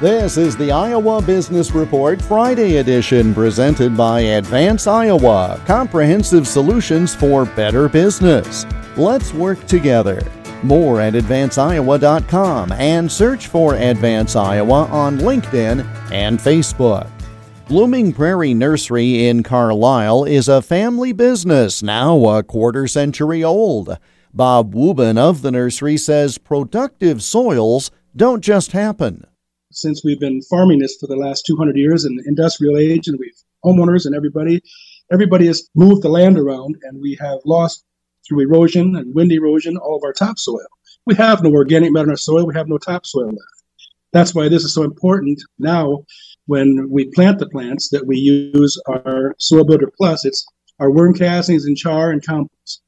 This is the Iowa Business Report Friday edition presented by Advance Iowa, comprehensive solutions for better business. Let's work together. More at advanceiowa.com and search for Advance Iowa on LinkedIn and Facebook. Blooming Prairie Nursery in Carlisle is a family business now a quarter century old. Bob Wubin of the nursery says productive soils don't just happen since we've been farming this for the last 200 years in the industrial age, and we've homeowners and everybody, everybody has moved the land around, and we have lost through erosion and wind erosion all of our topsoil. We have no organic matter in our soil. We have no topsoil left. That's why this is so important now when we plant the plants that we use our soil builder plus. It's our worm castings and char and compost.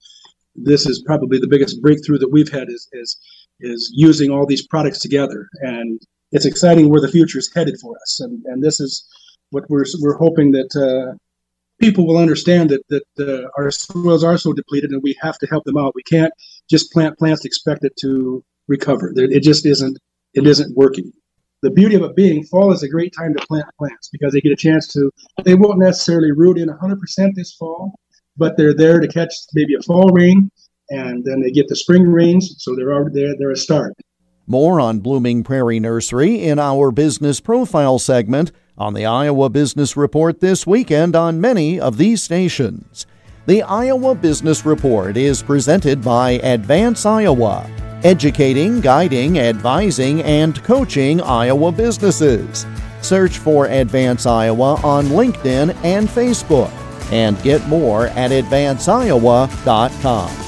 This is probably the biggest breakthrough that we've had is is is using all these products together and it's exciting where the future is headed for us. And, and this is what we're, we're hoping that uh, people will understand that, that uh, our soils are so depleted and we have to help them out. We can't just plant plants expect it to recover. It just isn't, it isn't working. The beauty of it being fall is a great time to plant plants because they get a chance to, they won't necessarily root in 100% this fall, but they're there to catch maybe a fall rain and then they get the spring rains. So they're already there, they're a start. More on Blooming Prairie Nursery in our business profile segment on the Iowa Business Report this weekend on many of these stations. The Iowa Business Report is presented by Advance Iowa, educating, guiding, advising, and coaching Iowa businesses. Search for Advance Iowa on LinkedIn and Facebook and get more at advanceiowa.com.